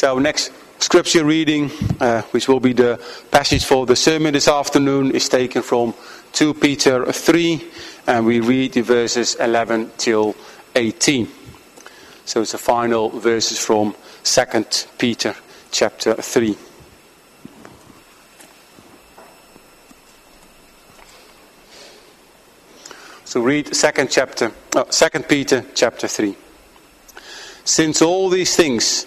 So, next scripture reading, uh, which will be the passage for the sermon this afternoon, is taken from 2 Peter 3, and we read the verses 11 till 18. So, it's the final verses from 2 Peter chapter 3. So read second chapter, uh, second Peter chapter three. Since all these things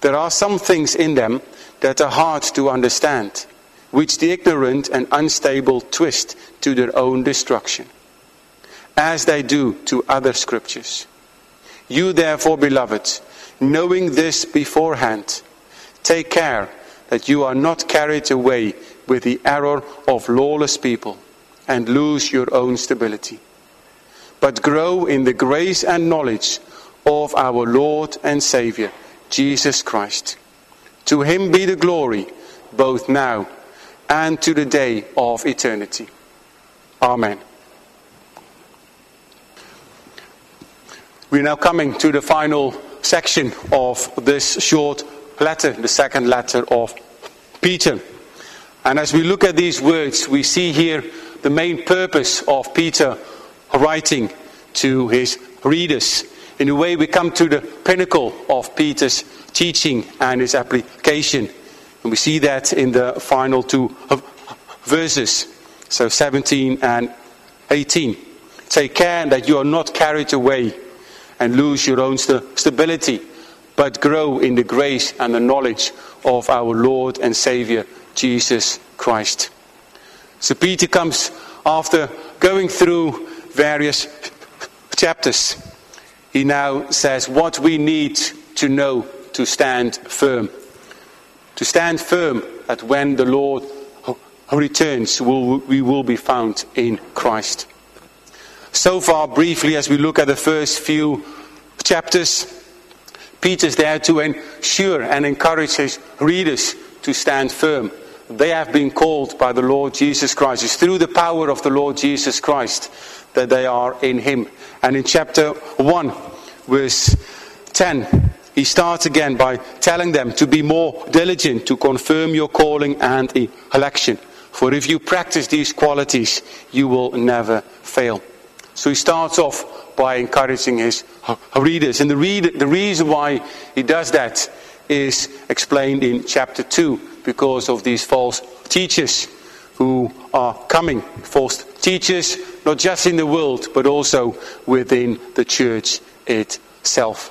There are some things in them that are hard to understand, which the ignorant and unstable twist to their own destruction, as they do to other scriptures. You, therefore, beloved, knowing this beforehand, take care that you are not carried away with the error of lawless people and lose your own stability. But grow in the grace and knowledge of our Lord and Savior, Jesus Christ. To him be the glory, both now and to the day of eternity. Amen. We're now coming to the final section of this short letter, the second letter of Peter. And as we look at these words, we see here the main purpose of Peter writing to his readers. In a way, we come to the pinnacle of Peter's teaching and his application. And we see that in the final two verses, so 17 and 18. Take care that you are not carried away and lose your own st- stability, but grow in the grace and the knowledge of our Lord and Savior, Jesus Christ. So Peter comes after going through various chapters. He now says what we need to know to stand firm. To stand firm that when the Lord returns, we will be found in Christ. So far, briefly, as we look at the first few chapters, Peter's there to ensure and encourage his readers to stand firm they have been called by the Lord Jesus Christ. It's through the power of the Lord Jesus Christ that they are in Him. And in chapter 1, verse 10, he starts again by telling them to be more diligent to confirm your calling and election. For if you practice these qualities, you will never fail. So he starts off by encouraging his readers. And the, read, the reason why he does that is explained in chapter 2 because of these false teachers who are coming. False teachers, not just in the world, but also within the church itself.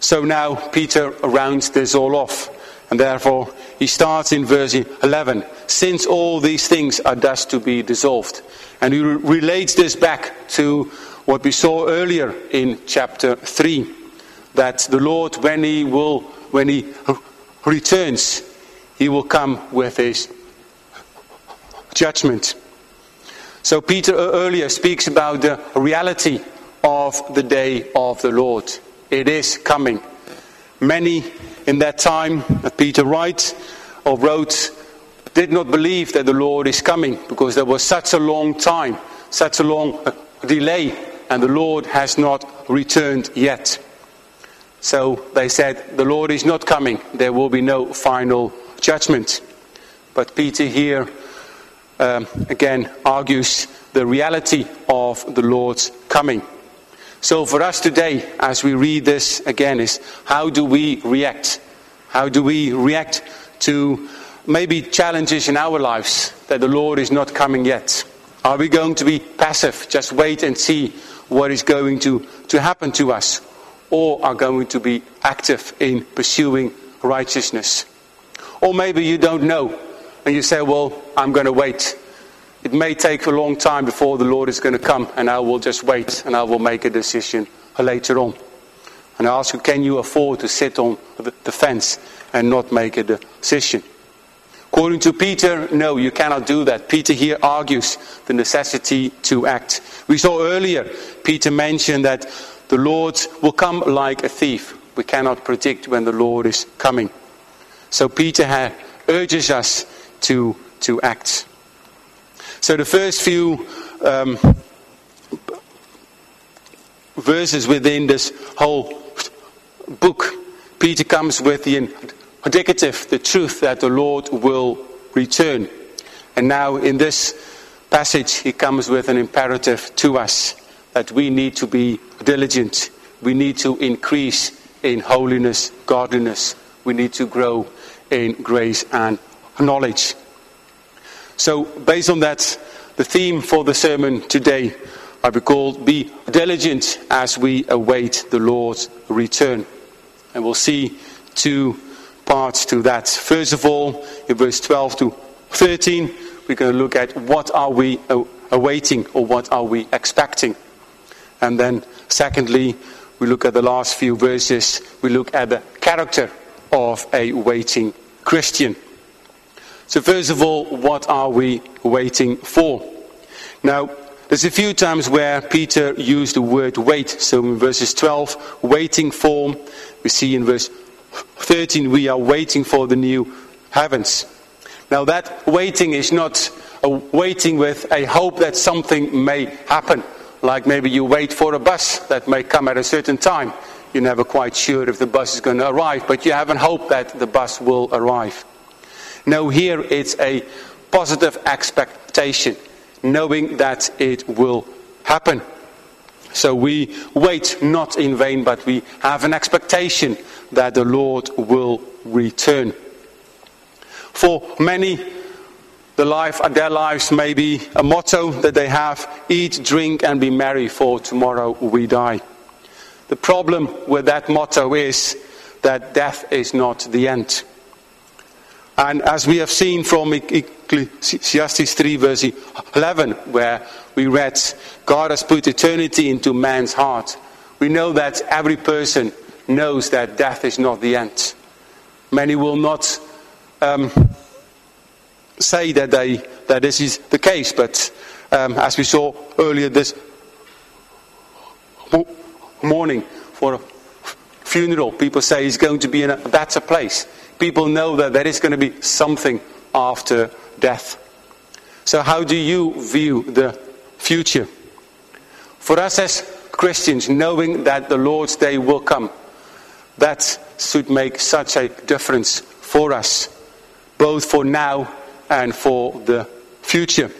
So now Peter rounds this all off, and therefore he starts in verse 11 since all these things are thus to be dissolved. And he relates this back to what we saw earlier in chapter 3 that the Lord, when he will, when he returns, he will come with his judgment. So, Peter uh, earlier speaks about the reality of the day of the Lord. It is coming. Many in that time Peter writes or wrote did not believe that the Lord is coming because there was such a long time, such a long uh, delay, and the Lord has not returned yet. So they said, The Lord is not coming, there will be no final judgment. But Peter here um, again argues the reality of the Lord's coming. So for us today, as we read this again, is how do we react How do we react to maybe challenges in our lives that the Lord is not coming yet? Are we going to be passive, just wait and see what is going to, to happen to us? Or are going to be active in pursuing righteousness? Or maybe you don't know and you say, Well, I'm going to wait. It may take a long time before the Lord is going to come, and I will just wait and I will make a decision later on. And I ask you, can you afford to sit on the fence and not make a decision? According to Peter, no, you cannot do that. Peter here argues the necessity to act. We saw earlier, Peter mentioned that the Lord will come like a thief. We cannot predict when the Lord is coming. So Peter urges us to, to act. So the first few um, verses within this whole book, Peter comes with the indicative, the truth that the Lord will return. And now in this passage, he comes with an imperative to us that we need to be diligent. We need to increase in holiness, godliness. We need to grow in grace and knowledge. So, based on that, the theme for the sermon today I will call Be Diligent as we await the Lord's return. And we'll see two parts to that. First of all, in verse 12 to 13, we're going to look at what are we awaiting or what are we expecting. And then, secondly, we look at the last few verses, we look at the character of a waiting Christian. So, first of all, what are we waiting for? Now, there's a few times where Peter used the word wait. So in verses 12, waiting for. We see in verse 13, we are waiting for the new heavens. Now that waiting is not a waiting with a hope that something may happen. Like maybe you wait for a bus that may come at a certain time. You're never quite sure if the bus is going to arrive, but you have a hope that the bus will arrive. No, here it's a positive expectation knowing that it will happen. So we wait not in vain, but we have an expectation that the Lord will return. For many, the life, their lives may be a motto that they have eat, drink, and be merry, for tomorrow we die. The problem with that motto is that death is not the end. And as we have seen from Ecclesiastes 3, verse 11, where we read, God has put eternity into man's heart. We know that every person knows that death is not the end. Many will not um, say that, they, that this is the case, but um, as we saw earlier this morning for a funeral, people say he's going to be in a better place people know that there is going to be something after death. So, how do you view the future? For us as Christians, knowing that the Lord's day will come, that should make such a difference for us, both for now and for the future.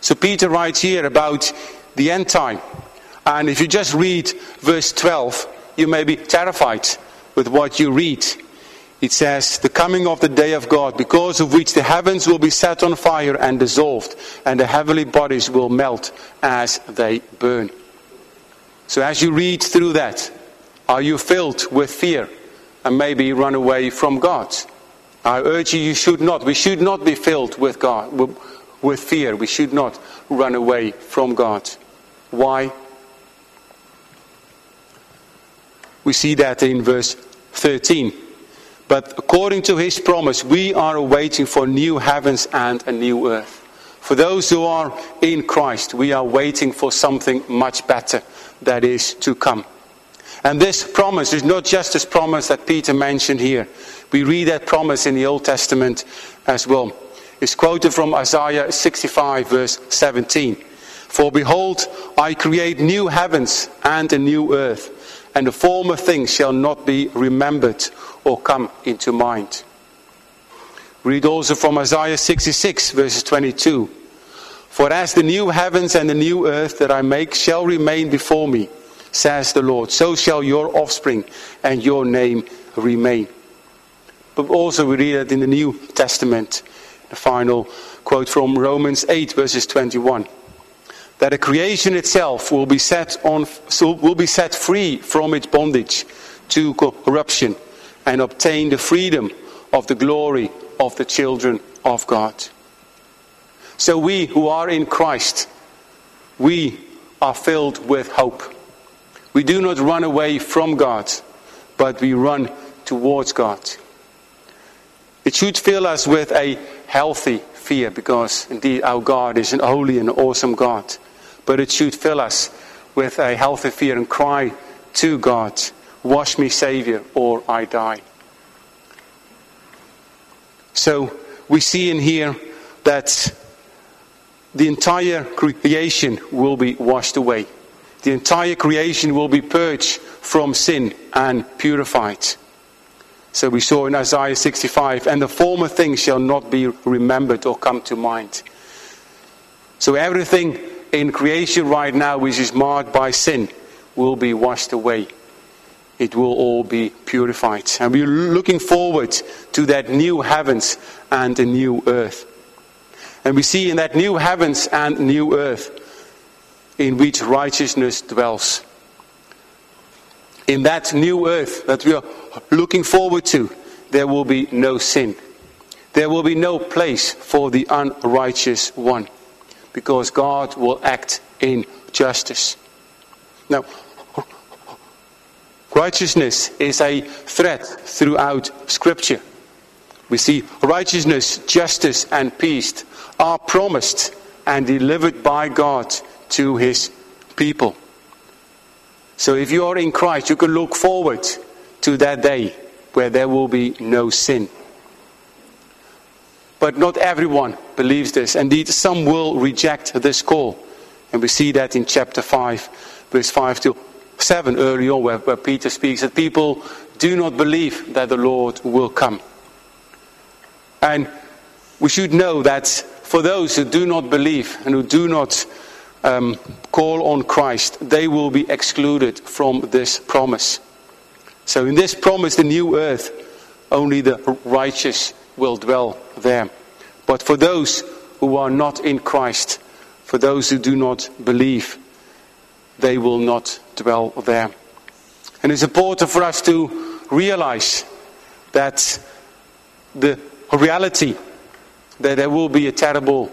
So, Peter writes here about the end time. And if you just read verse 12, you may be terrified with what you read it says, the coming of the day of God, because of which the heavens will be set on fire and dissolved, and the heavenly bodies will melt as they burn. So as you read through that, are you filled with fear and maybe run away from God? I urge you, you should not. We should not be filled with God, with fear. We should not run away from God. Why? We see that in verse 13. But according to his promise, we are waiting for new heavens and a new earth. For those who are in Christ, we are waiting for something much better that is to come. And this promise is not just this promise that Peter mentioned here. We read that promise in the Old Testament as well. It's quoted from Isaiah 65, verse 17. For behold, I create new heavens and a new earth, and the former things shall not be remembered or come into mind. Read also from Isaiah 66, verses 22. For as the new heavens and the new earth that I make shall remain before me, says the Lord, so shall your offspring and your name remain. But also we read in the New Testament. The final quote from Romans 8, verses 21. That the creation itself will be set on will be set free from its bondage to corruption and obtain the freedom of the glory of the children of God. So we who are in Christ, we are filled with hope. We do not run away from God, but we run towards God. It should fill us with a healthy fear because indeed our God is an holy and awesome God. But it should fill us with a healthy fear and cry to God, Wash me, Savior, or I die. So we see in here that the entire creation will be washed away. The entire creation will be purged from sin and purified. So we saw in Isaiah 65, and the former things shall not be remembered or come to mind. So everything in creation right now which is marked by sin will be washed away. It will all be purified. And we're looking forward to that new heavens and a new earth. And we see in that new heavens and new earth in which righteousness dwells. In that new earth that we are looking forward to, there will be no sin. There will be no place for the unrighteous one because God will act in justice. Now, righteousness is a thread throughout Scripture. We see righteousness, justice, and peace are promised and delivered by God to his people. So if you are in Christ, you can look forward to that day where there will be no sin. But not everyone believes this. Indeed, some will reject this call. And we see that in chapter 5, verse 5 to 7, early on, where, where Peter speaks that people do not believe that the Lord will come. And we should know that for those who do not believe and who do not um, call on Christ, they will be excluded from this promise. So, in this promise, the new earth, only the righteous will dwell there. But for those who are not in Christ, for those who do not believe, they will not dwell there. And it's important for us to realize that the reality that there will be a terrible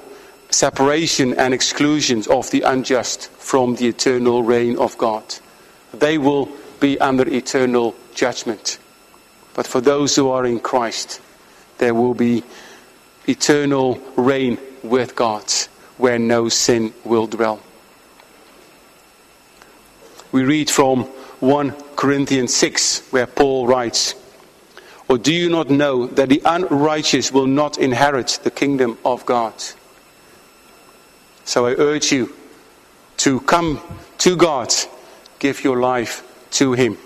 separation and exclusion of the unjust from the eternal reign of God. They will be under eternal judgment. But for those who are in Christ, there will be eternal reign with God where no sin will dwell. We read from 1 Corinthians 6 where Paul writes, or do you not know that the unrighteous will not inherit the kingdom of God? So I urge you to come to God, give your life to Him.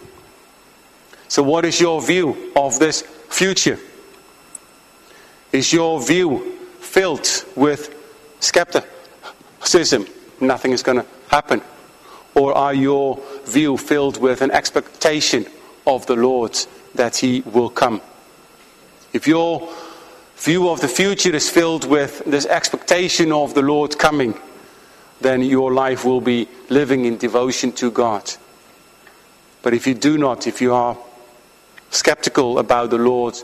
So, what is your view of this future? Is your view filled with skepticism? Nothing is going to happen. Or are your view filled with an expectation of the Lord that he will come. If your view of the future is filled with this expectation of the Lord coming, then your life will be living in devotion to God. But if you do not, if you are skeptical about the Lord's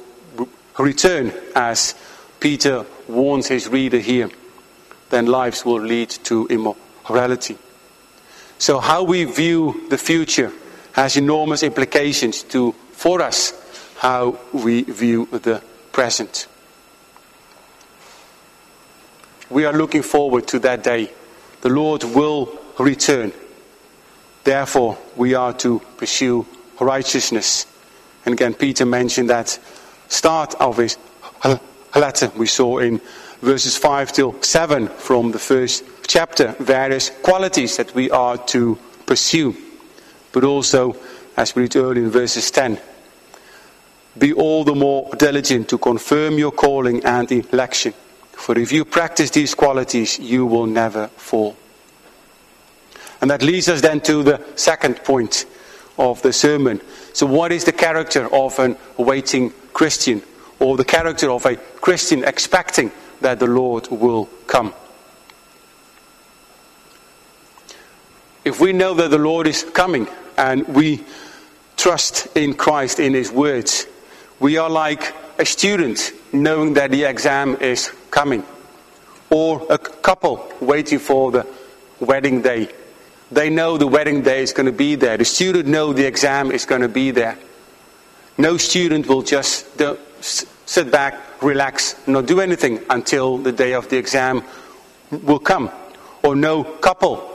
return, as Peter warns his reader here, then lives will lead to immorality. So, how we view the future has enormous implications to for us how we view the present. We are looking forward to that day. The Lord will return. Therefore, we are to pursue righteousness. And again, Peter mentioned that start of his letter we saw in verses 5 till 7 from the first chapter, various qualities that we are to pursue. But also, as we read earlier in verses 10, be all the more diligent to confirm your calling and election. For if you practice these qualities, you will never fall. And that leads us then to the second point of the sermon. So, what is the character of an awaiting Christian? or the character of a Christian expecting that the Lord will come. If we know that the Lord is coming and we trust in Christ, in His words, we are like a student knowing that the exam is coming, or a couple waiting for the wedding day. They know the wedding day is going to be there. The student know the exam is going to be there. No student will just sit back, relax, not do anything until the day of the exam will come. Or no couple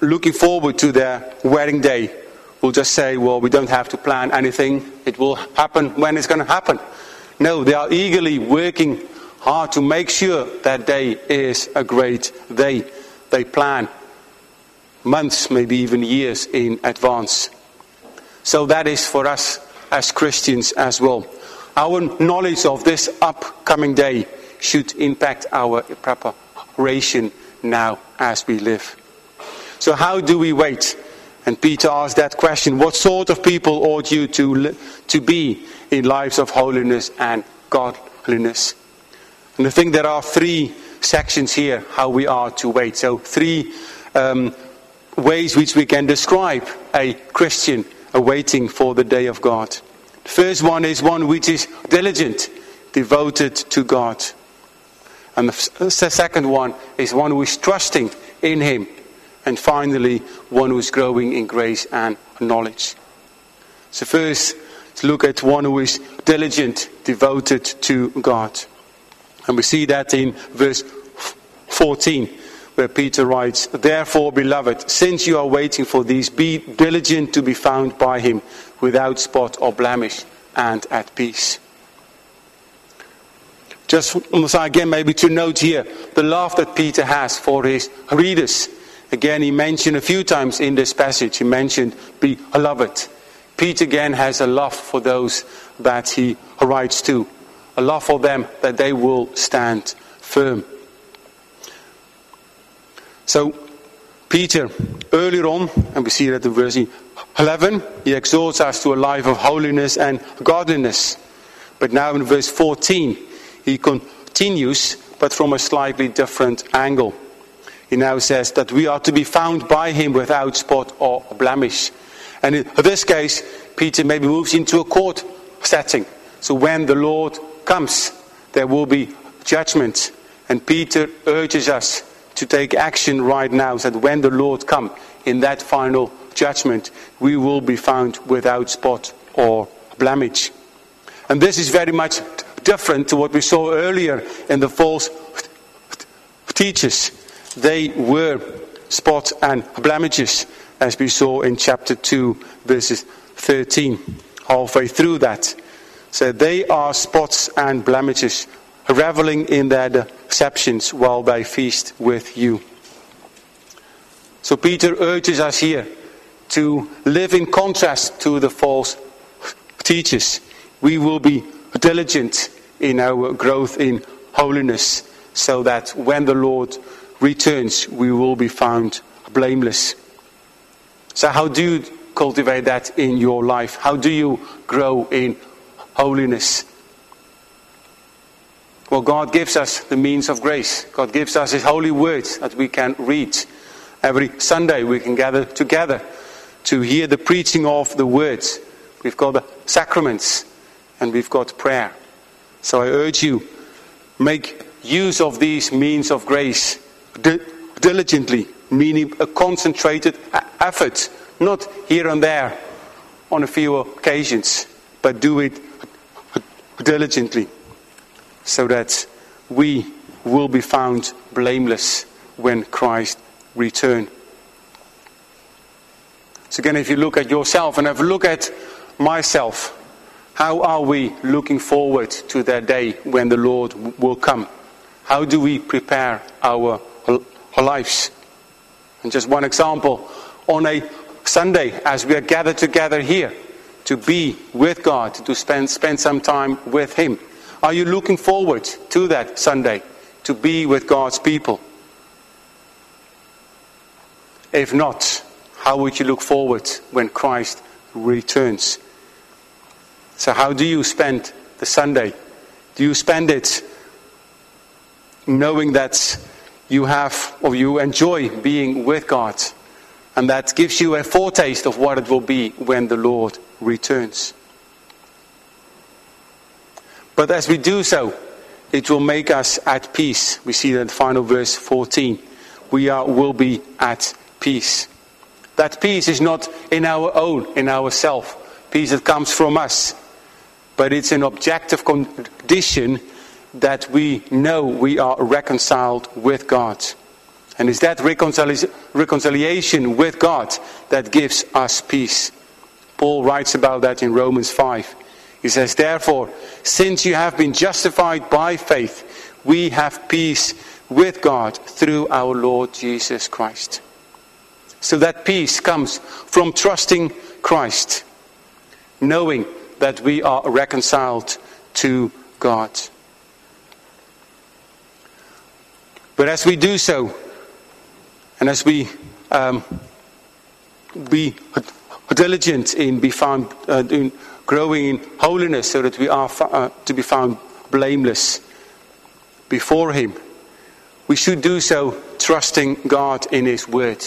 looking forward to their wedding day will just say, well, we don't have to plan anything. It will happen when it's going to happen. No, they are eagerly working hard to make sure that day is a great day. They plan months, maybe even years in advance. So that is for us as Christians as well. Our knowledge of this upcoming day should impact our preparation now as we live. So, how do we wait? And Peter asked that question What sort of people ought you to, to be in lives of holiness and godliness? And I think there are three sections here how we are to wait. So, three um, ways which we can describe a Christian awaiting for the day of God. The first one is one which is diligent, devoted to God. And the uh, second one is one who is trusting in Him and finally, one who is growing in grace and knowledge. So, first, let's look at one who is diligent, devoted to God. And we see that in verse 14, where Peter writes, Therefore, beloved, since you are waiting for these, be diligent to be found by him without spot or blemish and at peace. Just again, maybe to note here the love that Peter has for his readers Again, he mentioned a few times in this passage, he mentioned be beloved. Peter again has a love for those that he writes to, a love for them that they will stand firm. So, Peter, earlier on, and we see that in verse 11, he exhorts us to a life of holiness and godliness. But now in verse 14, he continues, but from a slightly different angle. He now says that we are to be found by him without spot or blemish. And in this case, Peter maybe moves into a court setting. So when the Lord comes, there will be judgment. And Peter urges us to take action right now so that when the Lord comes in that final judgment, we will be found without spot or blemish. And this is very much different to what we saw earlier in the false teachers they were spots and blemishes, as we saw in chapter 2, verses 13, halfway through that. So they are spots and blemishes, reveling in their deceptions while they feast with you. So Peter urges us here to live in contrast to the false teachers. We will be diligent in our growth in holiness so that when the Lord returns, we will be found blameless. So, how do you cultivate that in your life? How do you grow in holiness? Well, God gives us the means of grace. God gives us His holy words that we can read. Every Sunday we can gather together to hear the preaching of the words. We've got the sacraments and we've got prayer. So I urge you, make use of these means of grace diligently, meaning a concentrated effort, not here and there on a few occasions, but do it uh, diligently so that we will be found blameless when Christ returns. So again, if you look at yourself and have a look at myself, how are we looking forward to that day when the Lord will come? How do we prepare our our lives. And just one example on a Sunday, as we are gathered together here to be with God, to spend, spend some time with Him, are you looking forward to that Sunday to be with God's people? If not, how would you look forward when Christ returns? So, how do you spend the Sunday? Do you spend it knowing that you have or you enjoy being with God? And that gives you a foretaste of what it will be when the Lord returns. But as we do so, it will make us at peace. We see that in final verse 14. We are, will be at peace. That peace is not in our own, in ourself. Peace that comes from us. But it's an objective condition that we know we are reconciled with God. And it's that reconcili- reconciliation with God that gives us peace. Paul writes about that in Romans 5. He says, Therefore, since you have been justified by faith, we have peace with God through our Lord Jesus Christ. So that peace comes from trusting Christ, knowing that we are reconciled to God. But as we do so, and as we um, be diligent in, be found, uh, in growing in holiness so that we are uh, to be found blameless before Him. We should do so trusting God in His Word.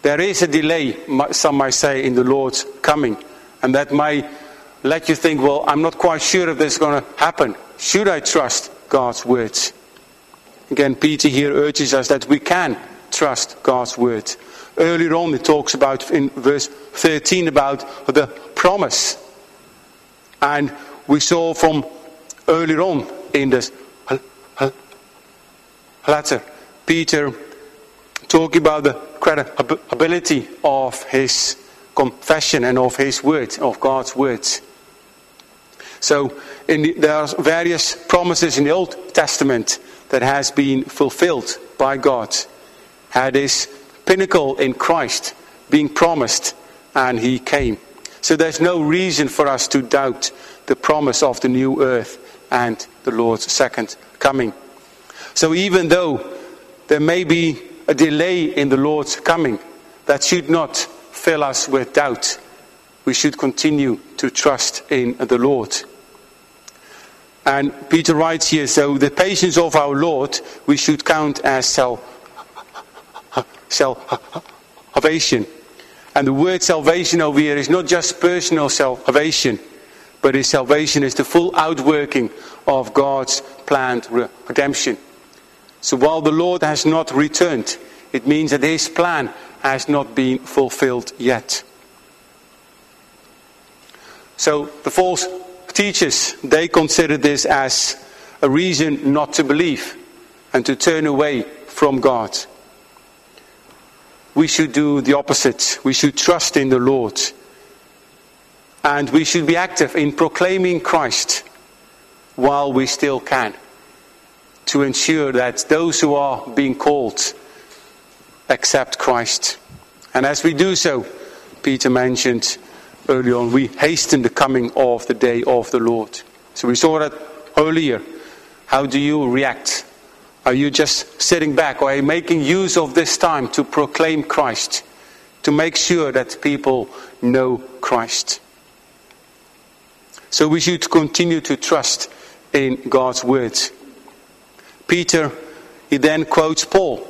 There is a delay, some might say, in the Lord's coming, and that might let you think, well, I'm not quite sure if this is going to happen. Should I trust God's words? Again, Peter here urges us that we can trust God's words. Earlier on, it talks about in verse 13 about the promise. And we saw from earlier on in this letter, Peter talking about the credibility of his confession and of his words, of God's words. So the, there are various promises in the Old Testament that has been fulfilled by God. Had his pinnacle in Christ being promised, and he came. So there's no reason for us to doubt the promise of the new earth and the Lord's second coming. So even though there may be a delay in the Lord's coming, that should not fill us with doubt. We should continue to trust in the Lord. And Peter writes here so the patience of our Lord we should count as salvation salvation. And the word salvation over here is not just personal salvation, but his salvation is the full outworking of God's planned redemption. So while the Lord has not returned, it means that his plan has not been fulfilled yet. So the false teachers, they consider this as a reason not to believe and to turn away from God we should do the opposite. We should trust in the Lord. And we should be active in proclaiming Christ while we still can to ensure that those who are being called accept Christ. And as we do so, Peter mentioned early on, we hasten the coming of the day of the Lord. So we saw that earlier. How do you react are you just sitting back or are you making use of this time to proclaim Christ, to make sure that people know Christ? So we should continue to trust in God's words. Peter, he then quotes Paul.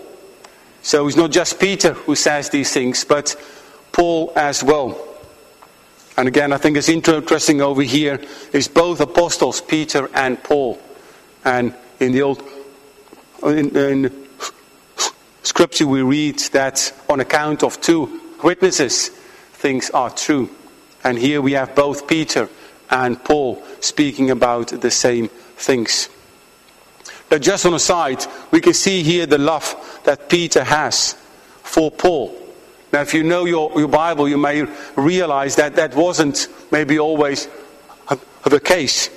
So it's not just Peter who says these things, but Paul as well. And again, I think it's interesting over here is both apostles, Peter and Paul. And in the Old in, in Scripture we read that on account of two witnesses, things are true. And here we have both Peter and Paul speaking about the same things. Now, just on a side, we can see here the love that Peter has for Paul. Now, if you know your, your Bible, you may realize that that wasn't maybe always the case.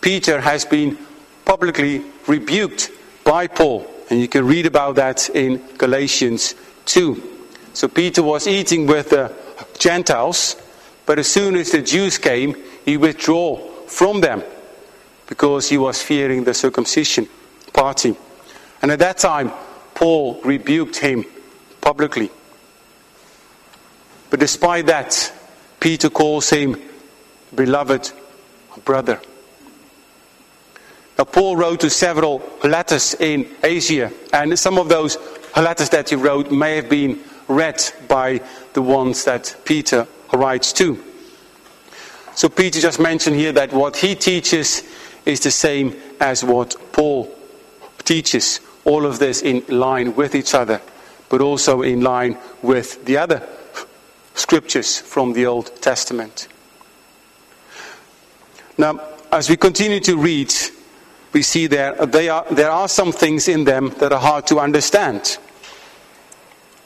Peter has been publicly rebuked by Paul. And you can read about that in Galatians 2. So Peter was eating with the Gentiles, but as soon as the Jews came, he withdrew from them because he was fearing the circumcision party. And at that time, Paul rebuked him publicly. But despite that, Peter calls him beloved brother. Paul wrote to several letters in Asia, and some of those letters that he wrote may have been read by the ones that Peter writes to. So, Peter just mentioned here that what he teaches is the same as what Paul teaches. All of this in line with each other, but also in line with the other scriptures from the Old Testament. Now, as we continue to read, we see there, they are, there are some things in them that are hard to understand.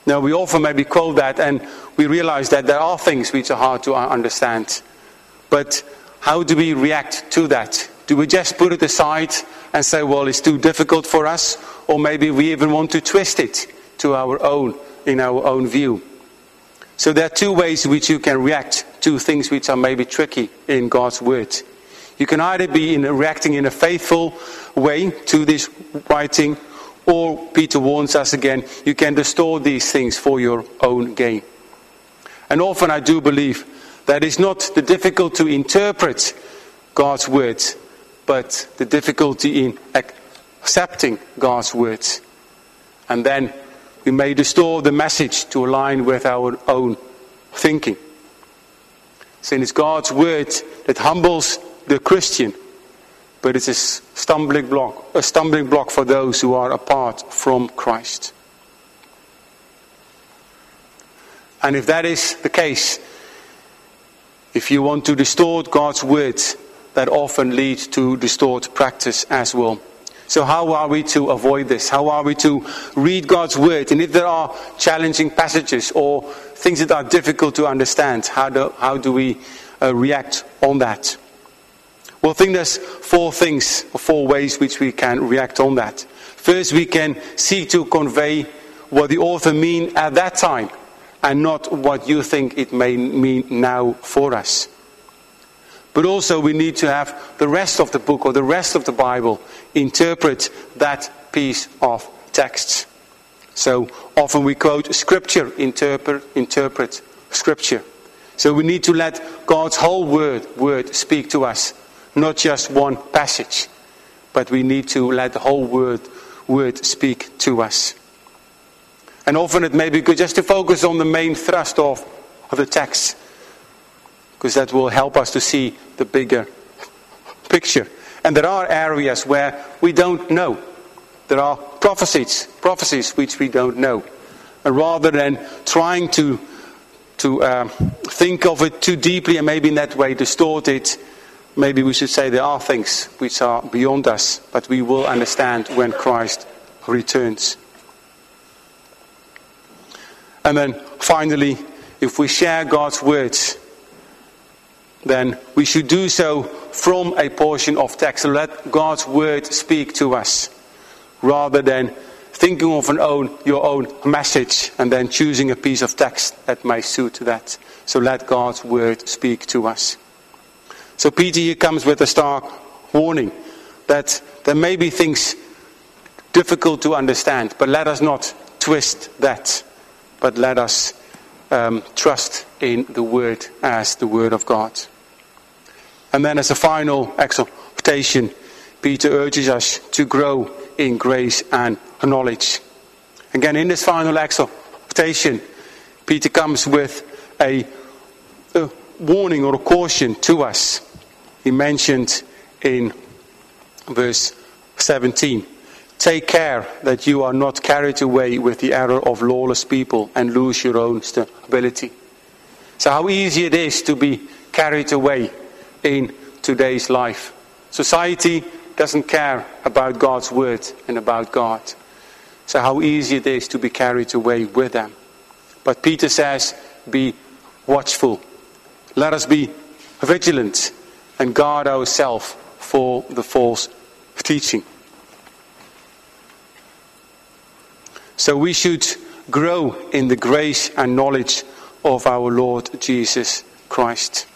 Now, we often maybe quote that and we realize that there are things which are hard to understand. But how do we react to that? Do we just put it aside and say, well, it's too difficult for us? Or maybe we even want to twist it to our own, in our own view. So there are two ways in which you can react to things which are maybe tricky in God's Word. You can either be in reacting in a faithful way to this writing, or Peter warns us again, you can distort these things for your own gain. And often I do believe that it's not the difficult to interpret God's words, but the difficulty in accepting God's words. And then we may distort the message to align with our own thinking. It's God's word that humbles the Christian, but it's a stumbling block, a stumbling block for those who are apart from Christ. And if that is the case, if you want to distort God's words, that often leads to distort practice as well. So, how are we to avoid this? How are we to read God's word? And if there are challenging passages or things that are difficult to understand, how do, how do we uh, react on that? Well, I think there's four things, four ways which we can react on that. First, we can seek to convey what the author mean at that time and not what you think it may mean now for us. But also, we need to have the rest of the book or the rest of the Bible interpret that piece of text. So often we quote Scripture, interpret, interpret Scripture. So we need to let God's whole word, word speak to us not just one passage, but we need to let the whole word, word speak to us. And often it may be good just to focus on the main thrust of, of the text, because that will help us to see the bigger picture. And there are areas where we don't know. There are prophecies, prophecies which we don't know. And rather than trying to to uh, think of it too deeply and maybe in that way distort it, Maybe we should say there are things which are beyond us, but we will understand when Christ returns. And then finally, if we share God's words, then we should do so from a portion of text. Let God's word speak to us rather than thinking of an own, your own message and then choosing a piece of text that may suit that. So let God's word speak to us. So Peter here comes with a stark warning that there may be things difficult to understand, but let us not twist that, but let us um, trust in the Word as the Word of God. And then, as a final exhortation, Peter urges us to grow in grace and knowledge. Again, in this final exhortation, Peter comes with a, a warning or a caution to us he mentioned in verse 17 Take care that you are not carried away with the error of lawless people and lose your own stability. So, how easy it is to be carried away in today's life. Society doesn't care about God's word and about God. So, how easy it is to be carried away with them. But Peter says, Be watchful. Let us be vigilant and guard ourselves for the false teaching. So we should grow in the grace and knowledge of our Lord Jesus Christ.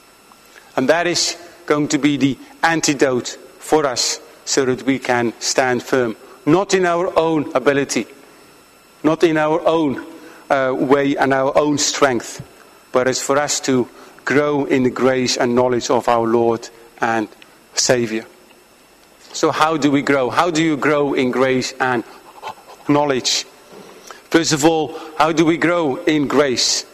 And that is going to be the antidote for us so that we can stand firm. Not in our own ability, not in our own uh, way and our own strength, but it's for us to grow in the grace and knowledge of our Lord and Savior. So, how do we grow? How do you grow in grace and knowledge? First of all, how do we grow in grace?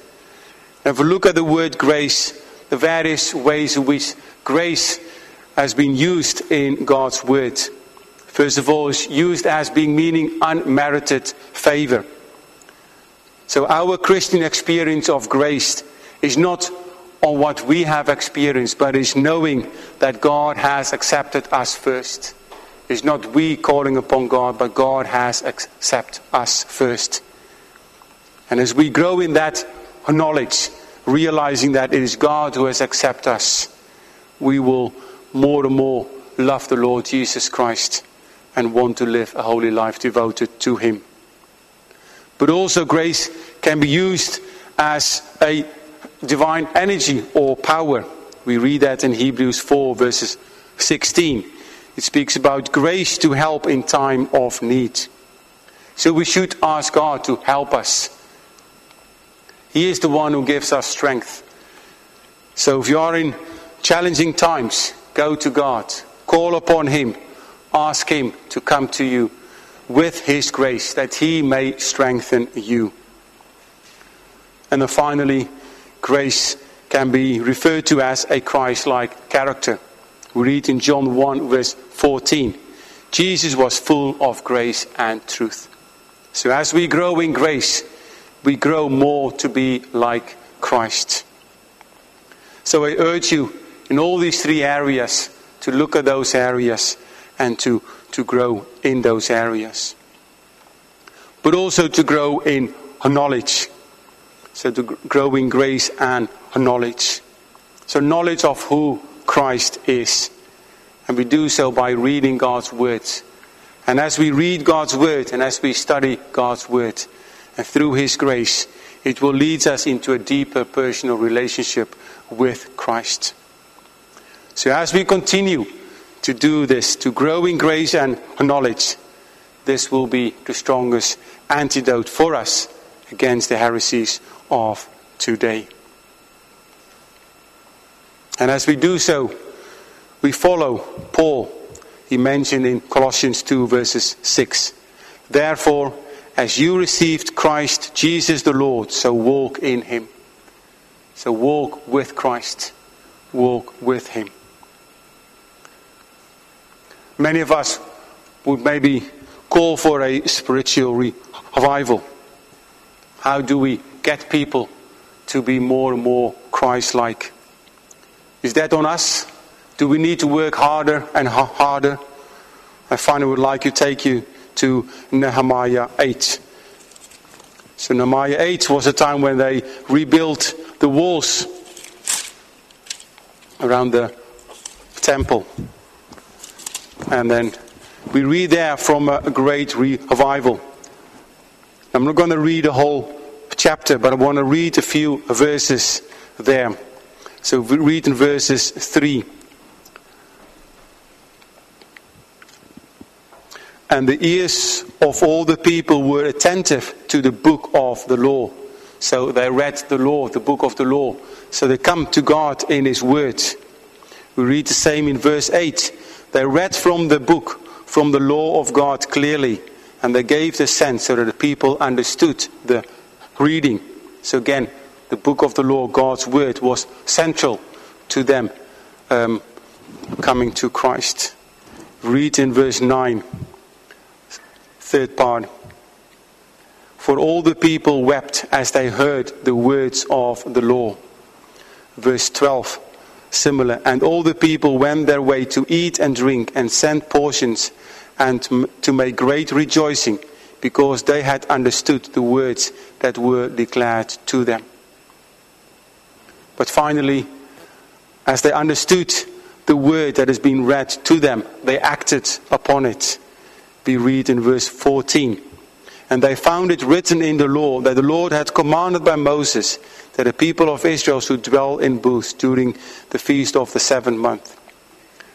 If we look at the word grace, the various ways in which grace has been used in God's word. First of all, it's used as being meaning unmerited favor. So our Christian experience of grace is not on what we have experienced, but is knowing that God has accepted us first. It's not we calling upon God, but God has accepted us first. And as we grow in that knowledge, realizing that it is God who has accepted us, we will more and more love the Lord Jesus Christ and want to live a holy life devoted to Him. But also, grace can be used as a divine energy or power. We read that in Hebrews 4, verses 16. It speaks about grace to help in time of need. So we should ask God to help us. He is the one who gives us strength. So if you are in challenging times, go to God, call upon Him, ask Him to come to you with His grace that He may strengthen you. And then finally, grace can be referred to as a Christ like character. We read in John 1, verse 14 Jesus was full of grace and truth. So as we grow in grace, we grow more to be like Christ. So I urge you in all these three areas to look at those areas and to, to grow in those areas. But also to grow in knowledge. So to grow in grace and knowledge. So knowledge of who Christ is. And we do so by reading God's words. And as we read God's word and as we study God's word, and through His grace, it will lead us into a deeper personal relationship with Christ. So as we continue to do this, to grow in grace and knowledge, this will be the strongest antidote for us against the heresies of today. And as we do so, we follow Paul. He mentioned in Colossians 2, verses 6. Therefore, as you received Christ Jesus the Lord, so walk in him. So walk with Christ, walk with him. Many of us would maybe call for a spiritual revival. How do we get people to be more and more Christ like? Is that on us? Do we need to work harder and harder? I finally would like to take you to Nehemiah 8. So, Nehemiah 8 was a time when they rebuilt the walls around the temple. And then we read there from a great revival. I'm not going to read the whole chapter, but I want to read a few verses there. So we read in verses 3. And the ears of all the people were attentive to the book of the law. So they read the law, the book of the law. So they come to God in His word. We read the same in verse 8. They read from the book, from the law of God clearly, and they gave the sense so that the people understood the reading. So again, the book of the law, God's word, was central to them um, coming to Christ. Read in verse 9, third part. For all the people wept as they heard the words of the law. Verse 12 similar. And all the people went their way to eat and drink and send portions and to make great rejoicing because they had understood the words that were declared to them. But finally, as they understood the word that has been read to them, they acted upon it. We read in verse 14. And they found it written in the law that the Lord had commanded by Moses that the people of Israel should dwell in booths during the feast of the seventh month.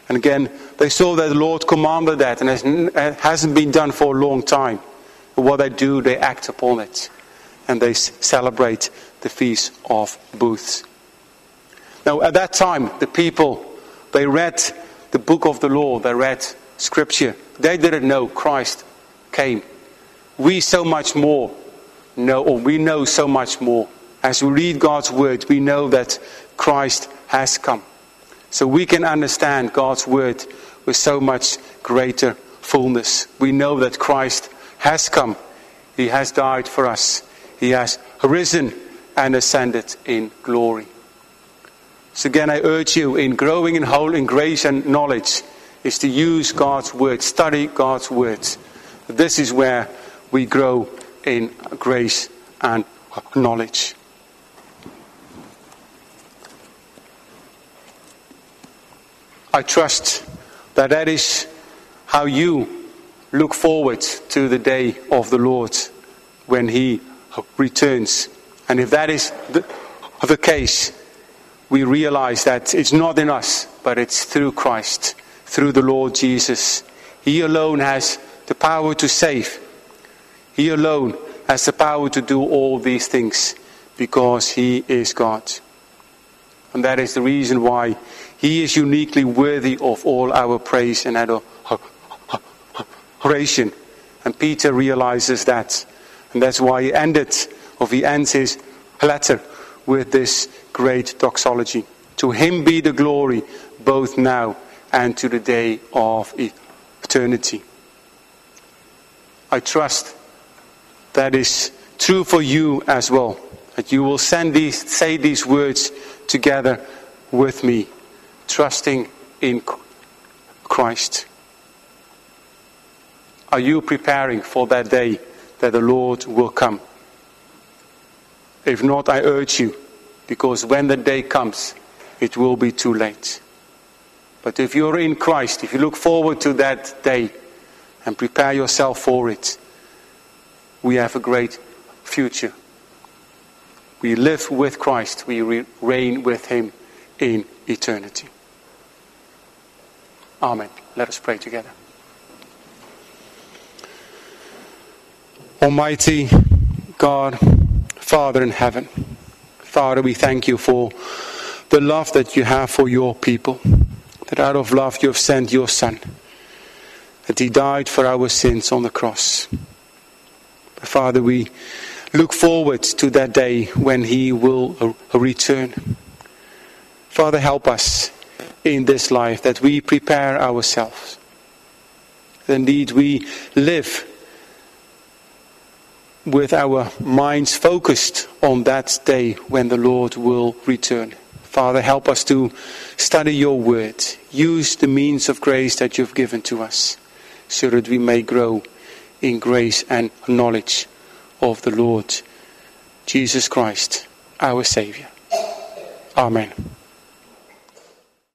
And again, they saw that the Lord commanded that, and it uh, hasn't been done for a long time. What they do, they act upon it, and they celebrate the feast of booths. Now, at that time, the people, they read the book of the law, they read scripture. They didn't know Christ came. We so much more know, or we know so much more. As we read God's word, we know that Christ has come. So we can understand God's word with so much greater fullness. We know that Christ has come. He has died for us. He has risen and ascended in glory. So again, I urge you in growing in whole in grace and knowledge is to use God's word, study God's words. This is where we grow in grace and knowledge. I trust that that is how you look forward to the day of the Lord when He returns. And if that is the, the case, we realize that it's not in us, but it's through Christ, through the Lord Jesus. He alone has the power to save. He alone has the power to do all these things because He is God. And that is the reason why He is uniquely worthy of all our praise and adoration. And Peter realizes that. And that's why he ended, or he ends his letter with this great doxology. To him be the glory both now and to the day of eternity. I trust that is true for you as well. That you will send these, say these words together with me, trusting in Christ. Are you preparing for that day that the Lord will come? If not, I urge you, because when the day comes, it will be too late. But if you're in Christ, if you look forward to that day and prepare yourself for it, we have a great future. We live with Christ, we reign with Him in eternity. Amen. Let us pray together. Almighty God, Father in heaven, Father, we thank you for the love that you have for your people. That out of love you have sent your Son. That he died for our sins on the cross. Father, we look forward to that day when he will return. Father, help us in this life that we prepare ourselves. Indeed, we live with our minds focused on that day when the Lord will return. Father, help us to study your word. Use the means of grace that you've given to us so that we may grow in grace and knowledge of the Lord Jesus Christ, our Savior. Amen.